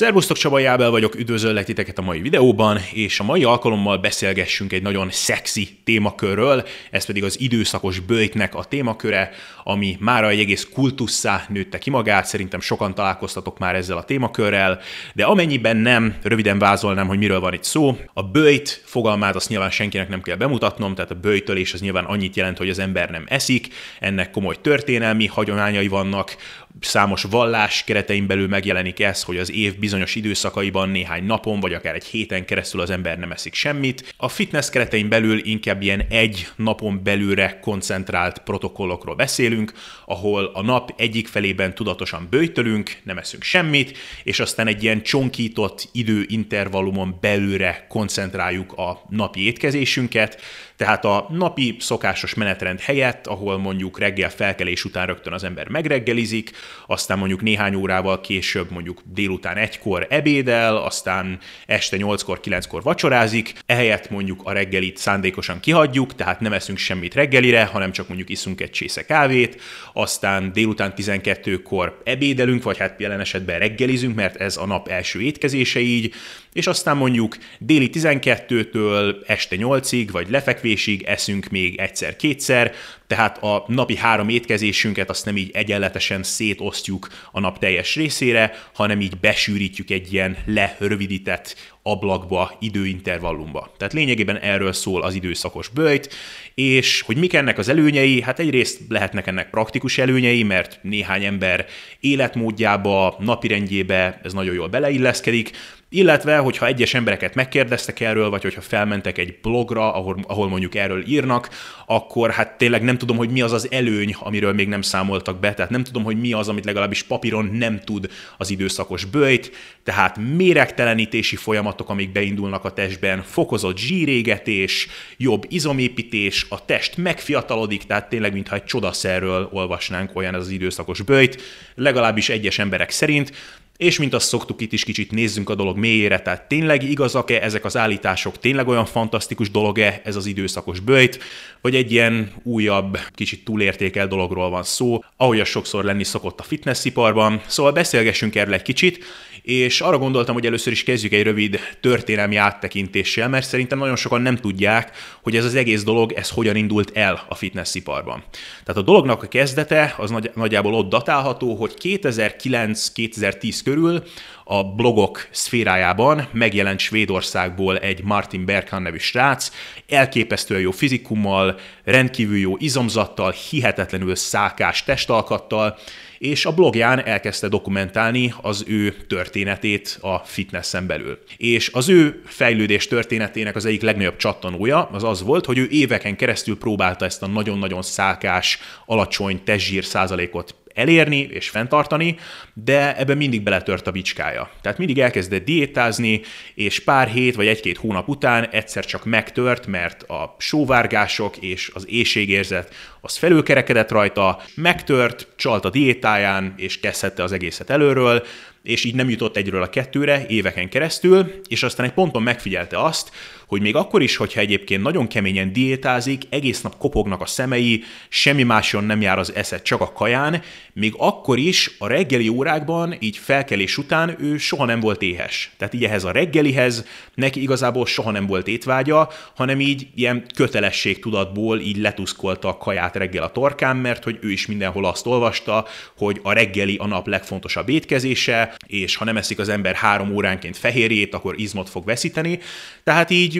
Szervusztok, Csaba Jábel vagyok, üdvözöllek titeket a mai videóban, és a mai alkalommal beszélgessünk egy nagyon szexi témakörről, ez pedig az időszakos bőjtnek a témaköre, ami már egy egész kultusszá nőtte ki magát, szerintem sokan találkoztatok már ezzel a témakörrel, de amennyiben nem, röviden vázolnám, hogy miről van itt szó. A bőjt fogalmát azt nyilván senkinek nem kell bemutatnom, tehát a bőjtölés az nyilván annyit jelent, hogy az ember nem eszik, ennek komoly történelmi hagyományai vannak, számos vallás keretein belül megjelenik ez, hogy az év bizonyos időszakaiban néhány napon, vagy akár egy héten keresztül az ember nem eszik semmit. A fitness keretein belül inkább ilyen egy napon belülre koncentrált protokollokról beszélünk, ahol a nap egyik felében tudatosan bőjtölünk, nem eszünk semmit, és aztán egy ilyen csonkított időintervallumon belülre koncentráljuk a napi étkezésünket, tehát a napi szokásos menetrend helyett, ahol mondjuk reggel felkelés után rögtön az ember megreggelizik, aztán mondjuk néhány órával később, mondjuk délután egykor ebédel, aztán este 8-kor, 9-kor vacsorázik, ehelyett mondjuk a reggelit szándékosan kihagyjuk, tehát nem eszünk semmit reggelire, hanem csak mondjuk iszunk egy csésze kávét, aztán délután 12-kor ebédelünk, vagy hát jelen esetben reggelizünk, mert ez a nap első étkezése így, és aztán mondjuk déli 12-től este 8-ig, vagy lefekvésig eszünk még egyszer-kétszer, tehát a napi három étkezésünket azt nem így egyenletesen szétosztjuk a nap teljes részére, hanem így besűrítjük egy ilyen lerövidített ablakba, időintervallumba. Tehát lényegében erről szól az időszakos bőjt, és hogy mik ennek az előnyei, hát egyrészt lehetnek ennek praktikus előnyei, mert néhány ember életmódjába, napirendjébe ez nagyon jól beleilleszkedik, illetve, hogyha egyes embereket megkérdeztek erről, vagy hogyha felmentek egy blogra, ahol, ahol mondjuk erről írnak, akkor hát tényleg nem tudom, hogy mi az az előny, amiről még nem számoltak be, tehát nem tudom, hogy mi az, amit legalábbis papíron nem tud az időszakos bőjt, tehát méregtelenítési folyamatok, amik beindulnak a testben, fokozott zsírégetés, jobb izomépítés, a test megfiatalodik, tehát tényleg mintha egy csodaszerről olvasnánk olyan az időszakos bőjt, legalábbis egyes emberek szerint, és mint azt szoktuk itt is kicsit nézzünk a dolog mélyére, tehát tényleg igazak-e ezek az állítások, tényleg olyan fantasztikus dolog-e ez az időszakos bőjt, vagy egy ilyen újabb, kicsit túlértékel dologról van szó, ahogy az sokszor lenni szokott a fitnessiparban. Szóval beszélgessünk erről egy kicsit, és arra gondoltam, hogy először is kezdjük egy rövid történelmi áttekintéssel, mert szerintem nagyon sokan nem tudják, hogy ez az egész dolog, ez hogyan indult el a fitnessiparban. Tehát a dolognak a kezdete az nagy, nagyjából ott datálható, hogy 2009-2010 körül a blogok szférájában megjelent Svédországból egy Martin Berghan nevű srác, elképesztően jó fizikummal, rendkívül jó izomzattal, hihetetlenül szákás testalkattal, és a blogján elkezdte dokumentálni az ő történetét a fitnessen belül. És az ő fejlődés történetének az egyik legnagyobb csattanója az az volt, hogy ő éveken keresztül próbálta ezt a nagyon-nagyon szákás, alacsony testzsír százalékot elérni és fenntartani, de ebben mindig beletört a bicskája. Tehát mindig elkezdett diétázni, és pár hét vagy egy-két hónap után egyszer csak megtört, mert a sóvárgások és az éjségérzet az felülkerekedett rajta, megtört, csalt a diétáján, és kezdhette az egészet előről, és így nem jutott egyről a kettőre éveken keresztül, és aztán egy ponton megfigyelte azt, hogy még akkor is, hogyha egyébként nagyon keményen diétázik, egész nap kopognak a szemei, semmi máson nem jár az esze, csak a kaján, még akkor is a reggeli órákban, így felkelés után ő soha nem volt éhes. Tehát így ehhez a reggelihez neki igazából soha nem volt étvágya, hanem így ilyen kötelességtudatból így letuszkolta a kaját reggel a torkán, mert hogy ő is mindenhol azt olvasta, hogy a reggeli a nap legfontosabb étkezése, és ha nem eszik az ember három óránként fehérjét, akkor izmot fog veszíteni. Tehát így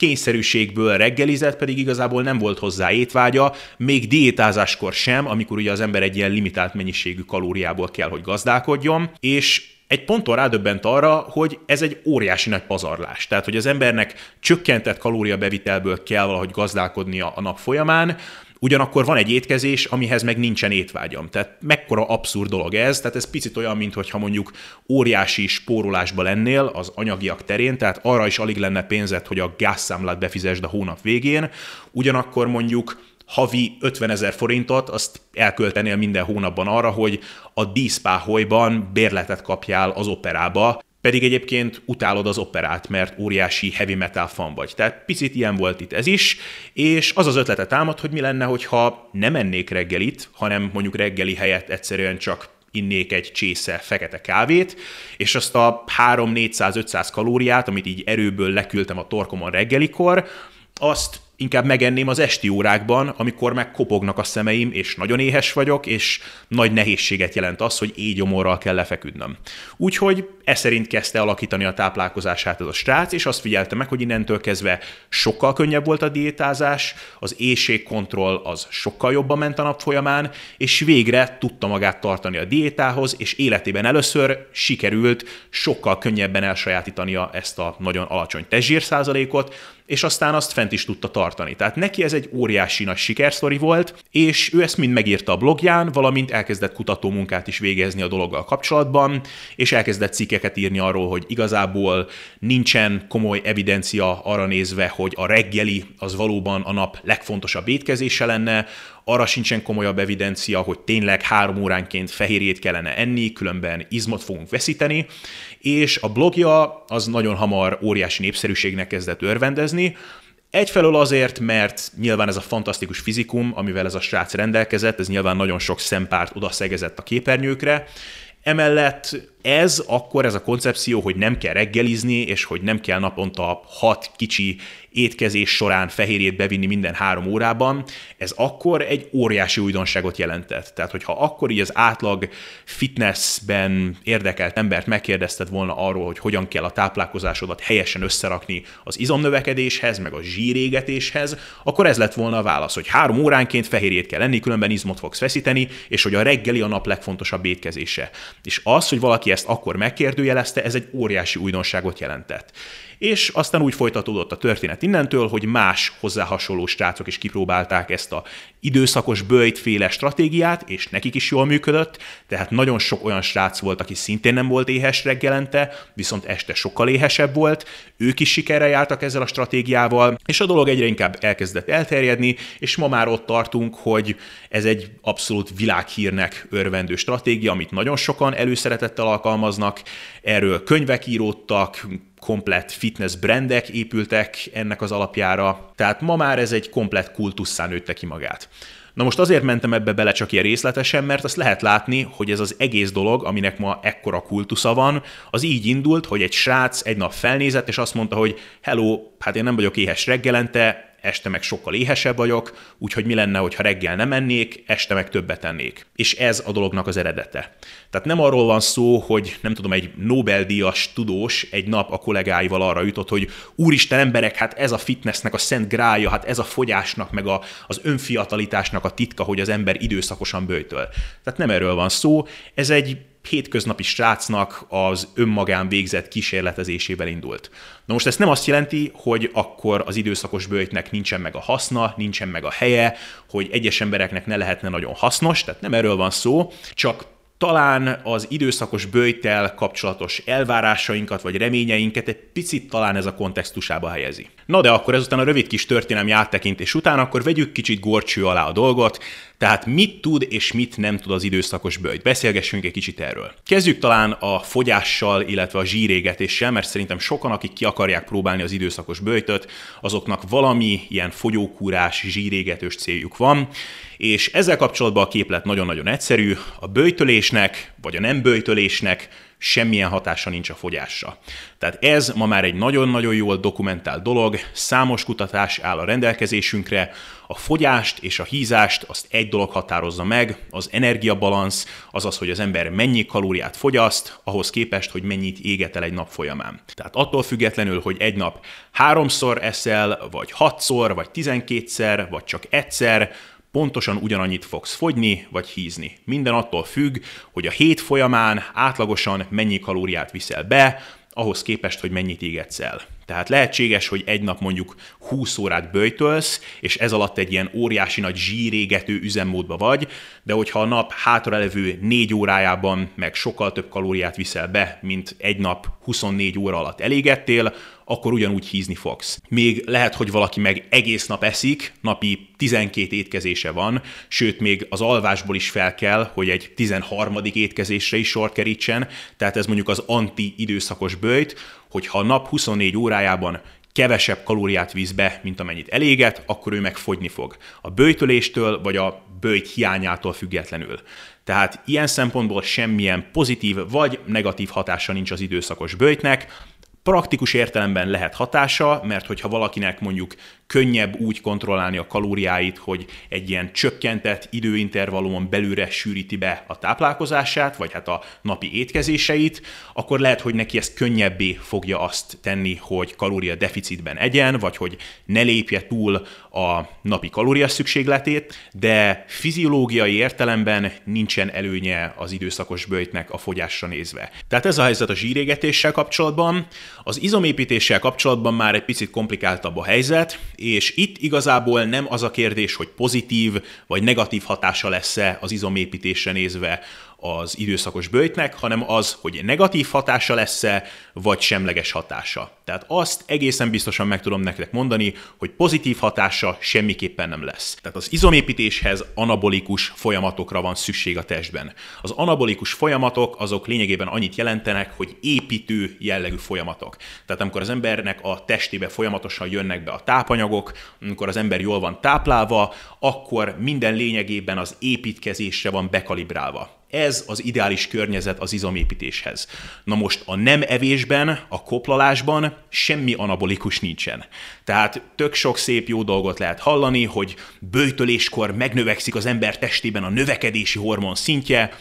kényszerűségből reggelizett, pedig igazából nem volt hozzá étvágya, még diétázáskor sem, amikor ugye az ember egy ilyen limitált mennyiségű kalóriából kell, hogy gazdálkodjon, és egy ponton rádöbbent arra, hogy ez egy óriási nagy pazarlás. Tehát, hogy az embernek csökkentett kalóriabevitelből kell valahogy gazdálkodnia a nap folyamán, Ugyanakkor van egy étkezés, amihez meg nincsen étvágyam. Tehát mekkora abszurd dolog ez, tehát ez picit olyan, mint mondjuk óriási spórolásba lennél az anyagiak terén, tehát arra is alig lenne pénzed, hogy a gázszámlát befizesd a hónap végén, ugyanakkor mondjuk havi 50 ezer forintot, azt elköltenél minden hónapban arra, hogy a díszpáholyban bérletet kapjál az operába, pedig egyébként utálod az operát, mert óriási heavy metal fan vagy. Tehát picit ilyen volt itt ez is, és az az ötlete támad, hogy mi lenne, hogyha nem ennék reggelit, hanem mondjuk reggeli helyett egyszerűen csak innék egy csésze fekete kávét, és azt a 3-400-500 kalóriát, amit így erőből leküldtem a torkomon reggelikor, azt inkább megenném az esti órákban, amikor meg kopognak a szemeim, és nagyon éhes vagyok, és nagy nehézséget jelent az, hogy éjgyomorral kell lefeküdnöm. Úgyhogy e szerint kezdte alakítani a táplálkozását ez a strác, és azt figyelte meg, hogy innentől kezdve sokkal könnyebb volt a diétázás, az éjségkontroll az sokkal jobban ment a nap folyamán, és végre tudta magát tartani a diétához, és életében először sikerült sokkal könnyebben elsajátítania ezt a nagyon alacsony testzsírszázalékot, és aztán azt fent is tudta tartani. Tehát neki ez egy óriási nagy sikersztori volt, és ő ezt mind megírta a blogján, valamint elkezdett kutatómunkát is végezni a dologgal kapcsolatban, és elkezdett cikkeket írni arról, hogy igazából nincsen komoly evidencia arra nézve, hogy a reggeli az valóban a nap legfontosabb étkezése lenne, arra sincsen komolyabb evidencia, hogy tényleg három óránként fehérjét kellene enni, különben izmot fogunk veszíteni, és a blogja az nagyon hamar óriási népszerűségnek kezdett örvendezni, Egyfelől azért, mert nyilván ez a fantasztikus fizikum, amivel ez a srác rendelkezett, ez nyilván nagyon sok szempárt odaszegezett a képernyőkre, Emellett ez akkor ez a koncepció, hogy nem kell reggelizni, és hogy nem kell naponta hat kicsi étkezés során fehérjét bevinni minden három órában, ez akkor egy óriási újdonságot jelentett. Tehát, hogyha akkor így az átlag fitnessben érdekelt embert megkérdezted volna arról, hogy hogyan kell a táplálkozásodat helyesen összerakni az izomnövekedéshez, meg a zsírégetéshez, akkor ez lett volna a válasz, hogy három óránként fehérjét kell enni, különben izmot fogsz veszíteni, és hogy a reggeli a nap legfontosabb étkezése. És az, hogy valaki ezt akkor megkérdőjelezte, ez egy óriási újdonságot jelentett. És aztán úgy folytatódott a történet innentől, hogy más hozzá hasonló srácok is kipróbálták ezt a időszakos bőjtféle stratégiát, és nekik is jól működött, tehát nagyon sok olyan srác volt, aki szintén nem volt éhes reggelente, viszont este sokkal éhesebb volt, ők is sikerre jártak ezzel a stratégiával, és a dolog egyre inkább elkezdett elterjedni, és ma már ott tartunk, hogy ez egy abszolút világhírnek örvendő stratégia, amit nagyon sokan előszeretettel alkalmaznak, erről könyvek íródtak, komplett fitness brandek épültek ennek az alapjára, tehát ma már ez egy komplett kultusszá nőtte ki magát. Na most azért mentem ebbe bele csak ilyen részletesen, mert azt lehet látni, hogy ez az egész dolog, aminek ma ekkora kultusza van, az így indult, hogy egy srác egy nap felnézett, és azt mondta, hogy hello, hát én nem vagyok éhes reggelente, este meg sokkal éhesebb vagyok, úgyhogy mi lenne, hogyha reggel nem ennék, este meg többet ennék. És ez a dolognak az eredete. Tehát nem arról van szó, hogy nem tudom, egy Nobel-díjas tudós egy nap a kollégáival arra jutott, hogy úristen emberek, hát ez a fitnessnek a szent grája, hát ez a fogyásnak, meg a, az önfiatalitásnak a titka, hogy az ember időszakosan bőjtöl. Tehát nem erről van szó, ez egy hétköznapi srácnak az önmagán végzett kísérletezésével indult. Na most ez nem azt jelenti, hogy akkor az időszakos bőjtnek nincsen meg a haszna, nincsen meg a helye, hogy egyes embereknek ne lehetne nagyon hasznos, tehát nem erről van szó, csak talán az időszakos bőjtel kapcsolatos elvárásainkat vagy reményeinket egy picit talán ez a kontextusába helyezi. Na de akkor ezután a rövid kis történelmi áttekintés után akkor vegyük kicsit gorcső alá a dolgot, tehát mit tud és mit nem tud az időszakos bőjt? Beszélgessünk egy kicsit erről. Kezdjük talán a fogyással, illetve a zsírégetéssel, mert szerintem sokan, akik ki akarják próbálni az időszakos bőjtöt, azoknak valami ilyen fogyókúrás, zsírégetős céljuk van, és ezzel kapcsolatban a képlet nagyon-nagyon egyszerű. A bőjtölésnek, vagy a nem bőjtölésnek semmilyen hatása nincs a fogyásra. Tehát ez ma már egy nagyon-nagyon jól dokumentált dolog, számos kutatás áll a rendelkezésünkre, a fogyást és a hízást azt egy dolog határozza meg, az energiabalansz, azaz, hogy az ember mennyi kalóriát fogyaszt, ahhoz képest, hogy mennyit éget el egy nap folyamán. Tehát attól függetlenül, hogy egy nap háromszor eszel, vagy hatszor, vagy tizenkétszer, vagy csak egyszer, pontosan ugyanannyit fogsz fogyni vagy hízni. Minden attól függ, hogy a hét folyamán átlagosan mennyi kalóriát viszel be, ahhoz képest, hogy mennyit égetsz el. Tehát lehetséges, hogy egy nap mondjuk 20 órát böjtölsz, és ez alatt egy ilyen óriási nagy zsírégető üzemmódba vagy, de hogyha a nap hátralevő 4 órájában meg sokkal több kalóriát viszel be, mint egy nap 24 óra alatt elégettél, akkor ugyanúgy hízni fogsz. Még lehet, hogy valaki meg egész nap eszik, napi 12 étkezése van, sőt még az alvásból is fel kell, hogy egy 13. étkezésre is sor kerítsen, tehát ez mondjuk az anti-időszakos bőjt, hogyha a nap 24 órájában kevesebb kalóriát visz be, mint amennyit eléget, akkor ő meg fogyni fog. A bőjtöléstől vagy a bőjt hiányától függetlenül. Tehát ilyen szempontból semmilyen pozitív vagy negatív hatása nincs az időszakos bőjtnek, praktikus értelemben lehet hatása, mert hogyha valakinek mondjuk könnyebb úgy kontrollálni a kalóriáit, hogy egy ilyen csökkentett időintervallumon belülre sűríti be a táplálkozását, vagy hát a napi étkezéseit, akkor lehet, hogy neki ez könnyebbé fogja azt tenni, hogy kalória deficitben egyen, vagy hogy ne lépje túl a napi kalória szükségletét, de fiziológiai értelemben nincsen előnye az időszakos bőjtnek a fogyásra nézve. Tehát ez a helyzet a zsírégetéssel kapcsolatban. Az izomépítéssel kapcsolatban már egy picit komplikáltabb a helyzet, és itt igazából nem az a kérdés, hogy pozitív vagy negatív hatása lesz-e az izomépítésre nézve az időszakos bőjtnek, hanem az, hogy negatív hatása lesz-e, vagy semleges hatása. Tehát azt egészen biztosan meg tudom nektek mondani, hogy pozitív hatása semmiképpen nem lesz. Tehát az izomépítéshez anabolikus folyamatokra van szükség a testben. Az anabolikus folyamatok azok lényegében annyit jelentenek, hogy építő jellegű folyamatok. Tehát amikor az embernek a testébe folyamatosan jönnek be a tápanyagok, amikor az ember jól van táplálva, akkor minden lényegében az építkezésre van bekalibrálva. Ez az ideális környezet az izomépítéshez. Na most a nem evésben, a koplalásban semmi anabolikus nincsen. Tehát tök sok szép jó dolgot lehet hallani, hogy bőjtöléskor megnövekszik az ember testében a növekedési hormon szintje,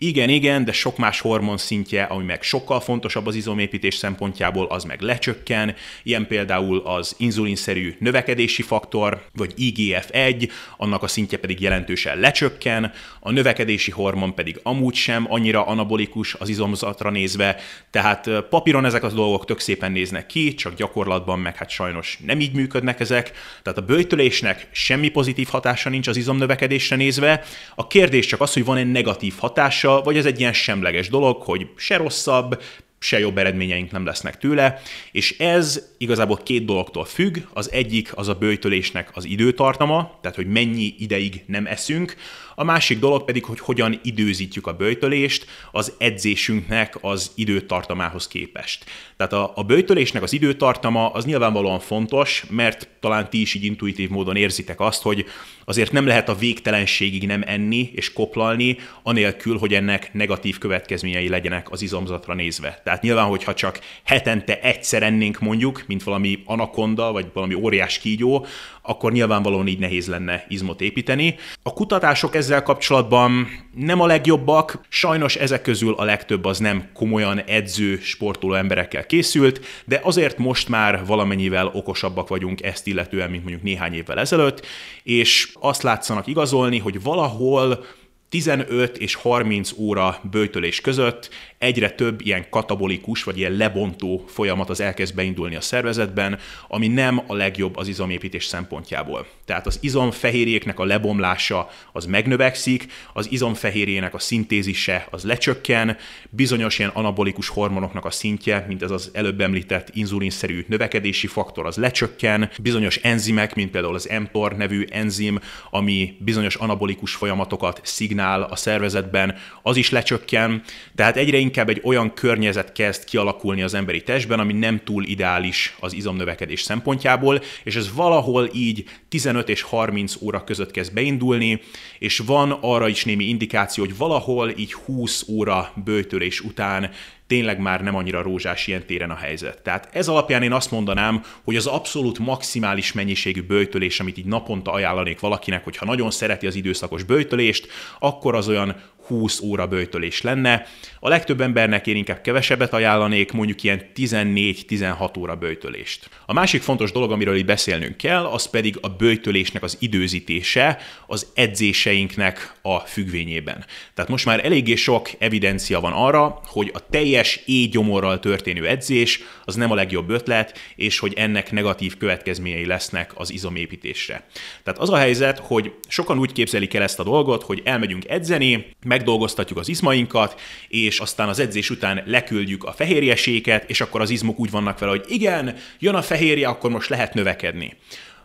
igen, igen, de sok más hormon szintje, ami meg sokkal fontosabb az izomépítés szempontjából, az meg lecsökken, ilyen például az inzulinszerű növekedési faktor, vagy IGF-1, annak a szintje pedig jelentősen lecsökken, a növekedési hormon pedig amúgy sem annyira anabolikus az izomzatra nézve, tehát papíron ezek az dolgok tök szépen néznek ki, csak gyakorlatban meg hát sajnos nem így működnek ezek, tehát a bőjtölésnek semmi pozitív hatása nincs az izomnövekedésre nézve, a kérdés csak az, hogy van egy negatív hatása, vagy ez egy ilyen semleges dolog, hogy se rosszabb, se jobb eredményeink nem lesznek tőle, és ez igazából két dologtól függ. Az egyik az a bőjtölésnek az időtartama, tehát hogy mennyi ideig nem eszünk, a másik dolog pedig, hogy hogyan időzítjük a bőjtölést az edzésünknek az időtartamához képest. Tehát a, a bőjtölésnek az időtartama az nyilvánvalóan fontos, mert talán ti is így intuitív módon érzitek azt, hogy azért nem lehet a végtelenségig nem enni és koplalni, anélkül, hogy ennek negatív következményei legyenek az izomzatra nézve. Tehát nyilván, hogyha csak hetente egyszer ennénk mondjuk, mint valami anakonda, vagy valami óriás kígyó, akkor nyilvánvalóan így nehéz lenne izmot építeni. A kutatások ezzel kapcsolatban nem a legjobbak, sajnos ezek közül a legtöbb az nem komolyan edző, sportoló emberekkel készült, de azért most már valamennyivel okosabbak vagyunk ezt illetően, mint mondjuk néhány évvel ezelőtt, és azt látszanak igazolni, hogy valahol 15 és 30 óra bőjtölés között egyre több ilyen katabolikus, vagy ilyen lebontó folyamat az elkezd beindulni a szervezetben, ami nem a legjobb az izomépítés szempontjából. Tehát az izomfehérjéknek a lebomlása az megnövekszik, az izomfehérjének a szintézise az lecsökken, bizonyos ilyen anabolikus hormonoknak a szintje, mint ez az előbb említett inzulinszerű növekedési faktor, az lecsökken, bizonyos enzimek, mint például az mTOR nevű enzim, ami bizonyos anabolikus folyamatokat szignál a szervezetben, az is lecsökken, tehát egyre inkább egy olyan környezet kezd kialakulni az emberi testben, ami nem túl ideális az izomnövekedés szempontjából, és ez valahol így 15 és 30 óra között kezd beindulni, és van arra is némi indikáció, hogy valahol így 20 óra bőtölés után tényleg már nem annyira rózsás ilyen téren a helyzet. Tehát ez alapján én azt mondanám, hogy az abszolút maximális mennyiségű bőjtölés, amit így naponta ajánlanék valakinek, hogyha nagyon szereti az időszakos bőjtölést, akkor az olyan 20 óra bőjtölés lenne. A legtöbb embernek én inkább kevesebbet ajánlanék, mondjuk ilyen 14-16 óra bőjtölést. A másik fontos dolog, amiről itt beszélnünk kell, az pedig a bőjtölésnek az időzítése az edzéseinknek a függvényében. Tehát most már eléggé sok evidencia van arra, hogy a teljes éjgyomorral történő edzés az nem a legjobb ötlet, és hogy ennek negatív következményei lesznek az izomépítésre. Tehát az a helyzet, hogy sokan úgy képzelik el ezt a dolgot, hogy elmegyünk edzeni, meg megdolgoztatjuk az izmainkat, és aztán az edzés után leküldjük a fehérjeséket, és akkor az izmok úgy vannak vele, hogy igen, jön a fehérje, akkor most lehet növekedni.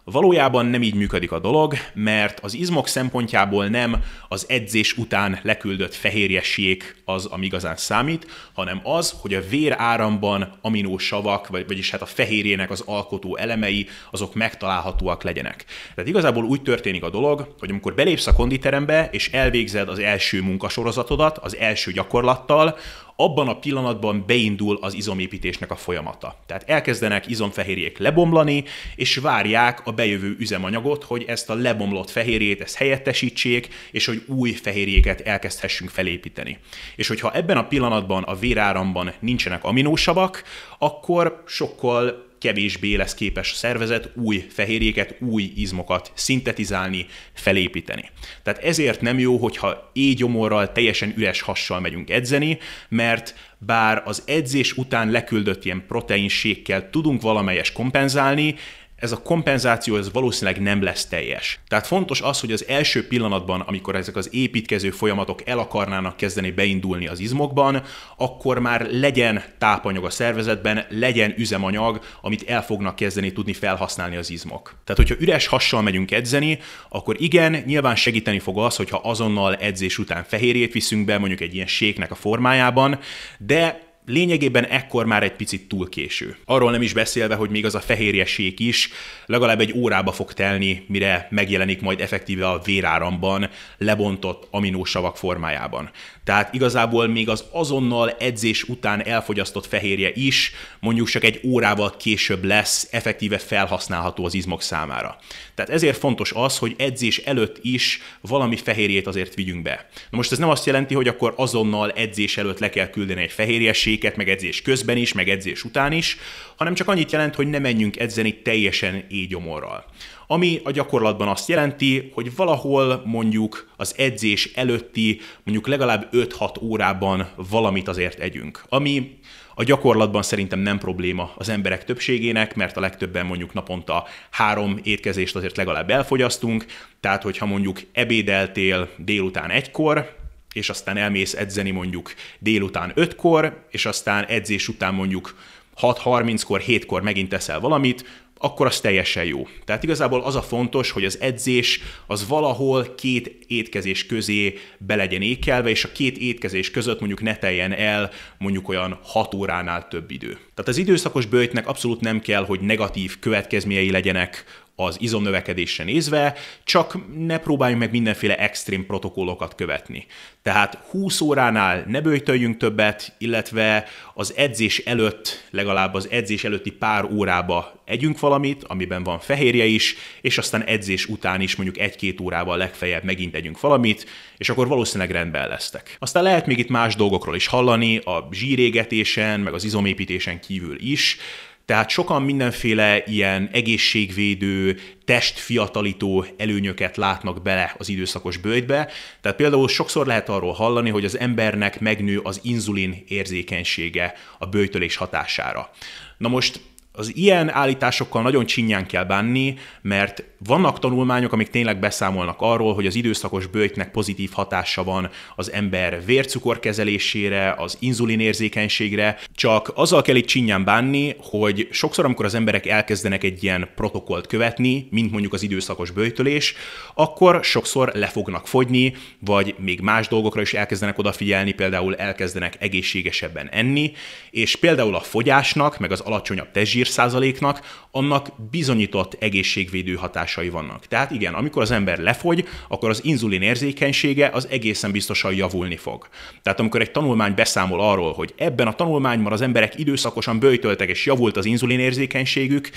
Valójában nem így működik a dolog, mert az izmok szempontjából nem az edzés után leküldött fehérjeség az, ami igazán számít, hanem az, hogy a vér áramban aminósavak, vagy, vagyis hát a fehérjének az alkotó elemei, azok megtalálhatóak legyenek. Tehát igazából úgy történik a dolog, hogy amikor belépsz a konditerembe, és elvégzed az első munkasorozatodat, az első gyakorlattal, abban a pillanatban beindul az izomépítésnek a folyamata. Tehát elkezdenek izomfehérjék lebomlani, és várják a bejövő üzemanyagot, hogy ezt a lebomlott fehérjét ezt helyettesítsék, és hogy új fehérjéket elkezdhessünk felépíteni. És hogyha ebben a pillanatban a véráramban nincsenek aminósavak, akkor sokkal kevésbé lesz képes a szervezet új fehérjéket, új izmokat szintetizálni, felépíteni. Tehát ezért nem jó, hogyha éjgyomorral, teljesen üres hassal megyünk edzeni, mert bár az edzés után leküldött ilyen proteinségkel tudunk valamelyes kompenzálni, ez a kompenzáció ez valószínűleg nem lesz teljes. Tehát fontos az, hogy az első pillanatban, amikor ezek az építkező folyamatok el akarnának kezdeni beindulni az izmokban, akkor már legyen tápanyag a szervezetben, legyen üzemanyag, amit el fognak kezdeni tudni felhasználni az izmok. Tehát, hogyha üres hassal megyünk edzeni, akkor igen, nyilván segíteni fog az, hogyha azonnal edzés után fehérjét viszünk be, mondjuk egy ilyen séknek a formájában, de lényegében ekkor már egy picit túl késő. Arról nem is beszélve, hogy még az a fehérjeség is legalább egy órába fog telni, mire megjelenik majd effektíve a véráramban lebontott aminósavak formájában. Tehát igazából még az azonnal edzés után elfogyasztott fehérje is mondjuk csak egy órával később lesz effektíve felhasználható az izmok számára. Tehát ezért fontos az, hogy edzés előtt is valami fehérjét azért vigyünk be. Na most ez nem azt jelenti, hogy akkor azonnal edzés előtt le kell küldeni egy fehérjeséket, meg edzés közben is, meg edzés után is, hanem csak annyit jelent, hogy ne menjünk edzeni teljesen éjgyomorral ami a gyakorlatban azt jelenti, hogy valahol mondjuk az edzés előtti mondjuk legalább 5-6 órában valamit azért együnk, ami a gyakorlatban szerintem nem probléma az emberek többségének, mert a legtöbben mondjuk naponta három étkezést azért legalább elfogyasztunk, tehát hogyha mondjuk ebédeltél délután egykor, és aztán elmész edzeni mondjuk délután ötkor, és aztán edzés után mondjuk 6.30-kor, 7-kor megint teszel valamit, akkor az teljesen jó. Tehát igazából az a fontos, hogy az edzés az valahol két étkezés közé be legyen ékelve, és a két étkezés között mondjuk ne teljen el mondjuk olyan 6 óránál több idő. Tehát az időszakos bőjtnek abszolút nem kell, hogy negatív következményei legyenek az izomnövekedésre nézve, csak ne próbáljunk meg mindenféle extrém protokollokat követni. Tehát 20 óránál ne bőjtöljünk többet, illetve az edzés előtt, legalább az edzés előtti pár órába együnk valamit, amiben van fehérje is, és aztán edzés után is mondjuk egy-két órával legfeljebb megint együnk valamit, és akkor valószínűleg rendben lesztek. Aztán lehet még itt más dolgokról is hallani, a zsírégetésen, meg az izomépítésen kívül is, tehát sokan mindenféle ilyen egészségvédő, testfiatalító előnyöket látnak bele az időszakos bőjtbe. Tehát például sokszor lehet arról hallani, hogy az embernek megnő az inzulin érzékenysége a bőjtölés hatására. Na most az ilyen állításokkal nagyon csinyán kell bánni, mert vannak tanulmányok, amik tényleg beszámolnak arról, hogy az időszakos bőjtnek pozitív hatása van az ember vércukor kezelésére, az inzulinérzékenységre, csak azzal kell itt csinyán bánni, hogy sokszor, amikor az emberek elkezdenek egy ilyen protokollt követni, mint mondjuk az időszakos bőjtölés, akkor sokszor le fognak fogyni, vagy még más dolgokra is elkezdenek odafigyelni, például elkezdenek egészségesebben enni, és például a fogyásnak, meg az alacsonyabb tezsír százaléknak, annak bizonyított egészségvédő hatásai vannak. Tehát igen, amikor az ember lefogy, akkor az inzulin érzékenysége az egészen biztosan javulni fog. Tehát amikor egy tanulmány beszámol arról, hogy ebben a tanulmányban az emberek időszakosan bőjtöltek és javult az inzulin érzékenységük,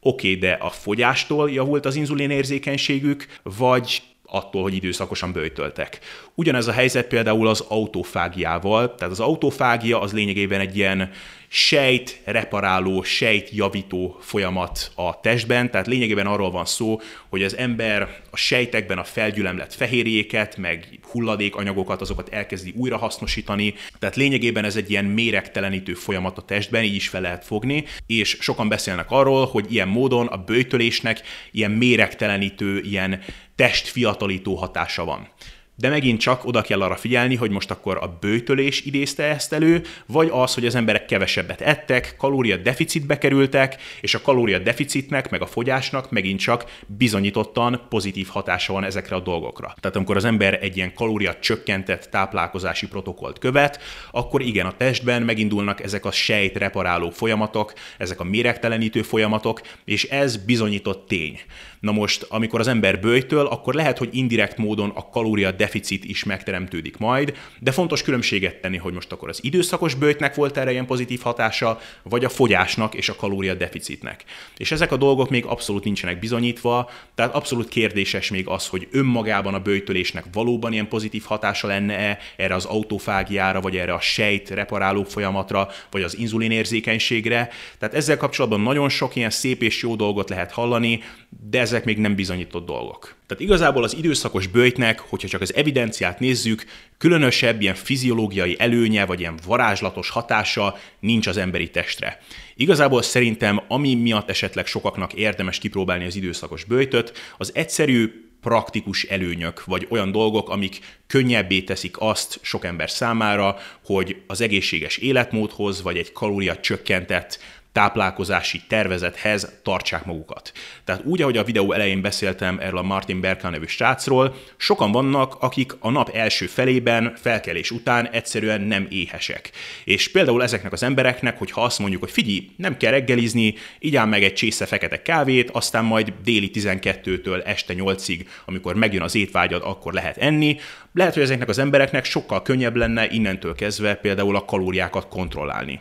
oké, okay, de a fogyástól javult az inzulin érzékenységük, vagy attól, hogy időszakosan bőjtöltek. Ugyanez a helyzet például az autofágiával, tehát az autofágia az lényegében egy ilyen sejt reparáló, sejt javító folyamat a testben, tehát lényegében arról van szó, hogy az ember a sejtekben a felgyülemlett fehérjéket, meg hulladékanyagokat, azokat elkezdi újrahasznosítani, tehát lényegében ez egy ilyen méregtelenítő folyamat a testben, így is fel lehet fogni, és sokan beszélnek arról, hogy ilyen módon a bőjtölésnek ilyen méregtelenítő, ilyen testfiatalító hatása van. De megint csak oda kell arra figyelni, hogy most akkor a bőtölés idézte ezt elő, vagy az, hogy az emberek kevesebbet ettek, kalória deficitbe kerültek, és a kalória deficitnek, meg a fogyásnak megint csak bizonyítottan pozitív hatása van ezekre a dolgokra. Tehát amikor az ember egy ilyen kalória csökkentett táplálkozási protokollt követ, akkor igen, a testben megindulnak ezek a sejt reparáló folyamatok, ezek a méregtelenítő folyamatok, és ez bizonyított tény. Na most, amikor az ember bőjtöl, akkor lehet, hogy indirekt módon a kalória deficit is megteremtődik majd, de fontos különbséget tenni, hogy most akkor az időszakos bőjtnek volt erre ilyen pozitív hatása, vagy a fogyásnak és a kalória deficitnek. És ezek a dolgok még abszolút nincsenek bizonyítva, tehát abszolút kérdéses még az, hogy önmagában a bőjtölésnek valóban ilyen pozitív hatása lenne-e erre az autofágiára, vagy erre a sejt reparáló folyamatra, vagy az inzulinérzékenységre. Tehát ezzel kapcsolatban nagyon sok ilyen szép és jó dolgot lehet hallani, de ezek még nem bizonyított dolgok. Tehát igazából az időszakos bőjtnek, hogyha csak az evidenciát nézzük, különösebb ilyen fiziológiai előnye, vagy ilyen varázslatos hatása nincs az emberi testre. Igazából szerintem, ami miatt esetleg sokaknak érdemes kipróbálni az időszakos bőjtöt, az egyszerű praktikus előnyök, vagy olyan dolgok, amik könnyebbé teszik azt sok ember számára, hogy az egészséges életmódhoz, vagy egy kalória csökkentett táplálkozási tervezethez tartsák magukat. Tehát úgy, ahogy a videó elején beszéltem erről a Martin Berkan nevű srácról, sokan vannak, akik a nap első felében, felkelés után egyszerűen nem éhesek. És például ezeknek az embereknek, hogyha azt mondjuk, hogy figyelj, nem kell reggelizni, igyál meg egy csésze fekete kávét, aztán majd déli 12-től este 8-ig, amikor megjön az étvágyad, akkor lehet enni, lehet, hogy ezeknek az embereknek sokkal könnyebb lenne innentől kezdve például a kalóriákat kontrollálni.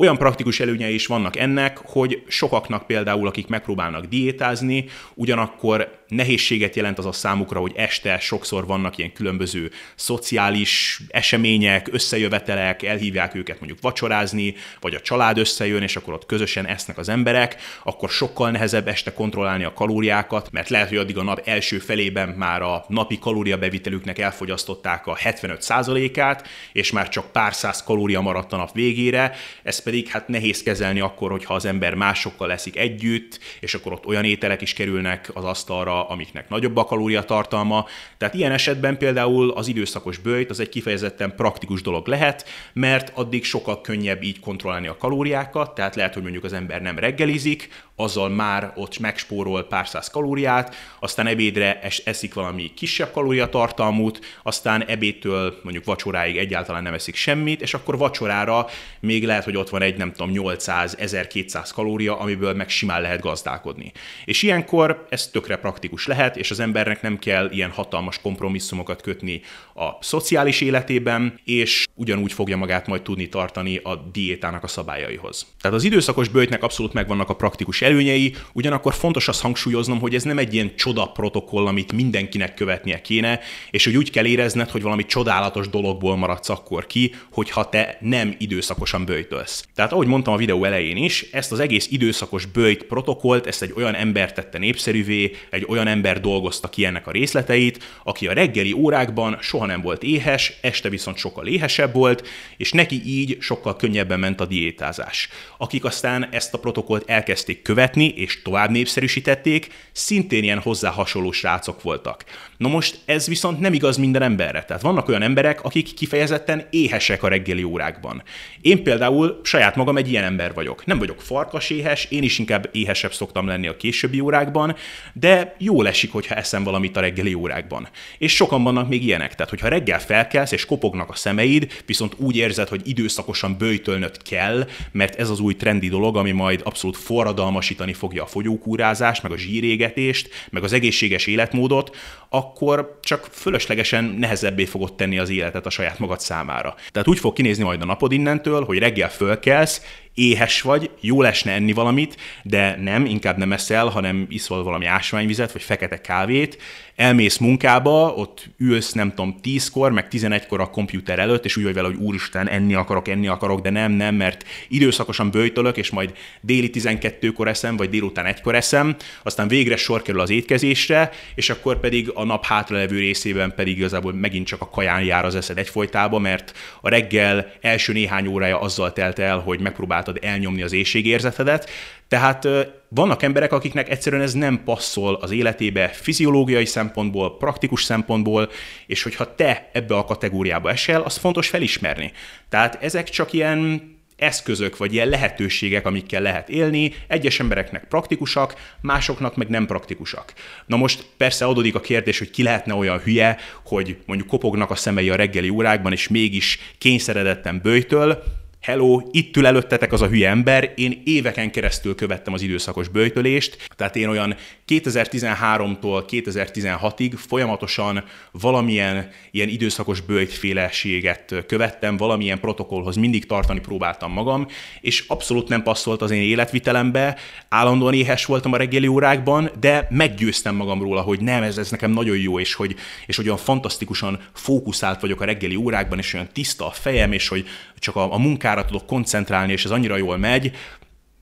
Olyan praktikus előnyei is vannak ennek, hogy sokaknak például, akik megpróbálnak diétázni, ugyanakkor nehézséget jelent az a számukra, hogy este sokszor vannak ilyen különböző szociális események, összejövetelek, elhívják őket mondjuk vacsorázni, vagy a család összejön, és akkor ott közösen esznek az emberek, akkor sokkal nehezebb este kontrollálni a kalóriákat, mert lehet, hogy addig a nap első felében már a napi kalóriabevitelüknek elfogyasztották a 75%-át, és már csak pár száz kalória maradt a nap végére, ez pedig hát nehéz kezelni akkor, hogyha az ember másokkal leszik együtt, és akkor ott olyan ételek is kerülnek az asztalra, amiknek nagyobb a kalóriatartalma. Tehát ilyen esetben például az időszakos bőjt az egy kifejezetten praktikus dolog lehet, mert addig sokkal könnyebb így kontrollálni a kalóriákat, tehát lehet, hogy mondjuk az ember nem reggelizik, azzal már ott megspórol pár száz kalóriát, aztán ebédre es, eszik valami kisebb kalóriatartalmút, aztán ebédtől mondjuk vacsoráig egyáltalán nem eszik semmit, és akkor vacsorára még lehet, hogy ott van egy nem tudom 800-1200 kalória, amiből meg simán lehet gazdálkodni. És ilyenkor ez tökre praktikus lehet, és az embernek nem kell ilyen hatalmas kompromisszumokat kötni a szociális életében, és ugyanúgy fogja magát majd tudni tartani a diétának a szabályaihoz. Tehát az időszakos bőjtnek abszolút megvannak a praktikus előnyei, ugyanakkor fontos azt hangsúlyoznom, hogy ez nem egy ilyen csoda protokoll, amit mindenkinek követnie kéne, és hogy úgy kell érezned, hogy valami csodálatos dologból maradsz akkor ki, hogyha te nem időszakosan bőjtölsz. Tehát ahogy mondtam a videó elején is, ezt az egész időszakos bőjt protokollt, ezt egy olyan ember tette népszerűvé, egy olyan ember dolgozta ki ennek a részleteit, aki a reggeli órákban soha nem volt éhes, este viszont sokkal éhesebb volt, és neki így sokkal könnyebben ment a diétázás. Akik aztán ezt a protokollt elkezdték követni, és tovább népszerűsítették, szintén ilyen hozzá hasonló srácok voltak. Na most ez viszont nem igaz minden emberre. Tehát vannak olyan emberek, akik kifejezetten éhesek a reggeli órákban. Én például saját magam egy ilyen ember vagyok. Nem vagyok farkas éhes, én is inkább éhesebb szoktam lenni a későbbi órákban, de jól esik, hogyha eszem valamit a reggeli órákban. És sokan vannak még ilyenek. Tehát, hogyha reggel felkelsz és kopognak a szemeid, viszont úgy érzed, hogy időszakosan bőjtölnöd kell, mert ez az új trendi dolog, ami majd abszolút forradalmasítani fogja a fogyókúrázást, meg a zsírégetést, meg az egészséges életmódot, akkor csak fölöslegesen nehezebbé fogod tenni az életet a saját magad számára. Tehát úgy fog kinézni majd a napod innentől, hogy reggel fölkelsz, éhes vagy, jó lesne enni valamit, de nem, inkább nem eszel, hanem iszol valami ásványvizet, vagy fekete kávét, elmész munkába, ott ülsz, nem tudom, 10-kor, meg 11-kor a komputer előtt, és úgy vagy vele, hogy úristen, enni akarok, enni akarok, de nem, nem, mert időszakosan bőjtölök, és majd déli 12-kor eszem, vagy délután egykor eszem, aztán végre sor kerül az étkezésre, és akkor pedig a nap hátralevő részében pedig igazából megint csak a kaján jár az eszed egyfolytába, mert a reggel első néhány órája azzal telt el, hogy megpróbáltad elnyomni az éjségérzetedet, tehát vannak emberek, akiknek egyszerűen ez nem passzol az életébe fiziológiai szempontból, praktikus szempontból, és hogyha te ebbe a kategóriába esel, az fontos felismerni. Tehát ezek csak ilyen eszközök, vagy ilyen lehetőségek, amikkel lehet élni. Egyes embereknek praktikusak, másoknak meg nem praktikusak. Na most persze adódik a kérdés, hogy ki lehetne olyan hülye, hogy mondjuk kopognak a szemei a reggeli órákban, és mégis kényszeredetten bőjtől, hello, itt ül előttetek az a hülye ember, én éveken keresztül követtem az időszakos böjtölést, tehát én olyan 2013-tól 2016-ig folyamatosan valamilyen ilyen időszakos böjtféleséget követtem, valamilyen protokollhoz mindig tartani próbáltam magam, és abszolút nem passzolt az én életvitelembe, állandóan éhes voltam a reggeli órákban, de meggyőztem magam róla, hogy nem, ez, ez nekem nagyon jó, és hogy, és hogy olyan fantasztikusan fókuszált vagyok a reggeli órákban, és olyan tiszta a fejem, és hogy csak a, a munkára tudok koncentrálni, és ez annyira jól megy,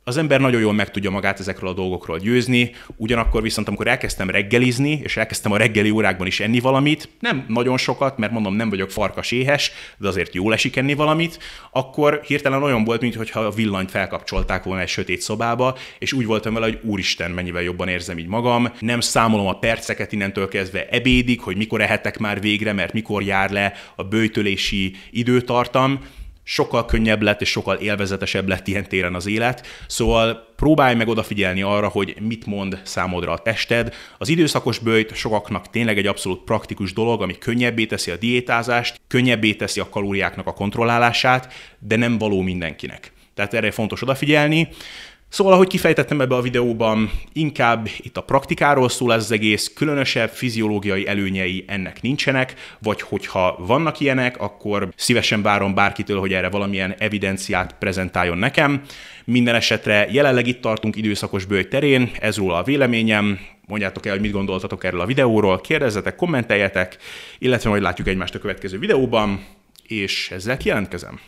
az ember nagyon jól meg tudja magát ezekről a dolgokról győzni, ugyanakkor viszont amikor elkezdtem reggelizni, és elkezdtem a reggeli órákban is enni valamit, nem nagyon sokat, mert mondom, nem vagyok farkas éhes, de azért jól esik enni valamit, akkor hirtelen olyan volt, mintha a villanyt felkapcsolták volna egy sötét szobába, és úgy voltam vele, hogy úristen, mennyivel jobban érzem így magam, nem számolom a perceket innentől kezdve ebédig, hogy mikor ehetek már végre, mert mikor jár le a bőtölési időtartam, sokkal könnyebb lett és sokkal élvezetesebb lett ilyen téren az élet. Szóval próbálj meg odafigyelni arra, hogy mit mond számodra a tested. Az időszakos bőjt sokaknak tényleg egy abszolút praktikus dolog, ami könnyebbé teszi a diétázást, könnyebbé teszi a kalóriáknak a kontrollálását, de nem való mindenkinek. Tehát erre fontos odafigyelni. Szóval, ahogy kifejtettem ebbe a videóban, inkább itt a praktikáról szól ez az egész, különösebb fiziológiai előnyei ennek nincsenek, vagy hogyha vannak ilyenek, akkor szívesen várom bárkitől, hogy erre valamilyen evidenciát prezentáljon nekem. Minden esetre jelenleg itt tartunk időszakos bőj terén, ez róla a véleményem, mondjátok el, hogy mit gondoltatok erről a videóról, kérdezzetek, kommenteljetek, illetve majd látjuk egymást a következő videóban, és ezzel kijelentkezem.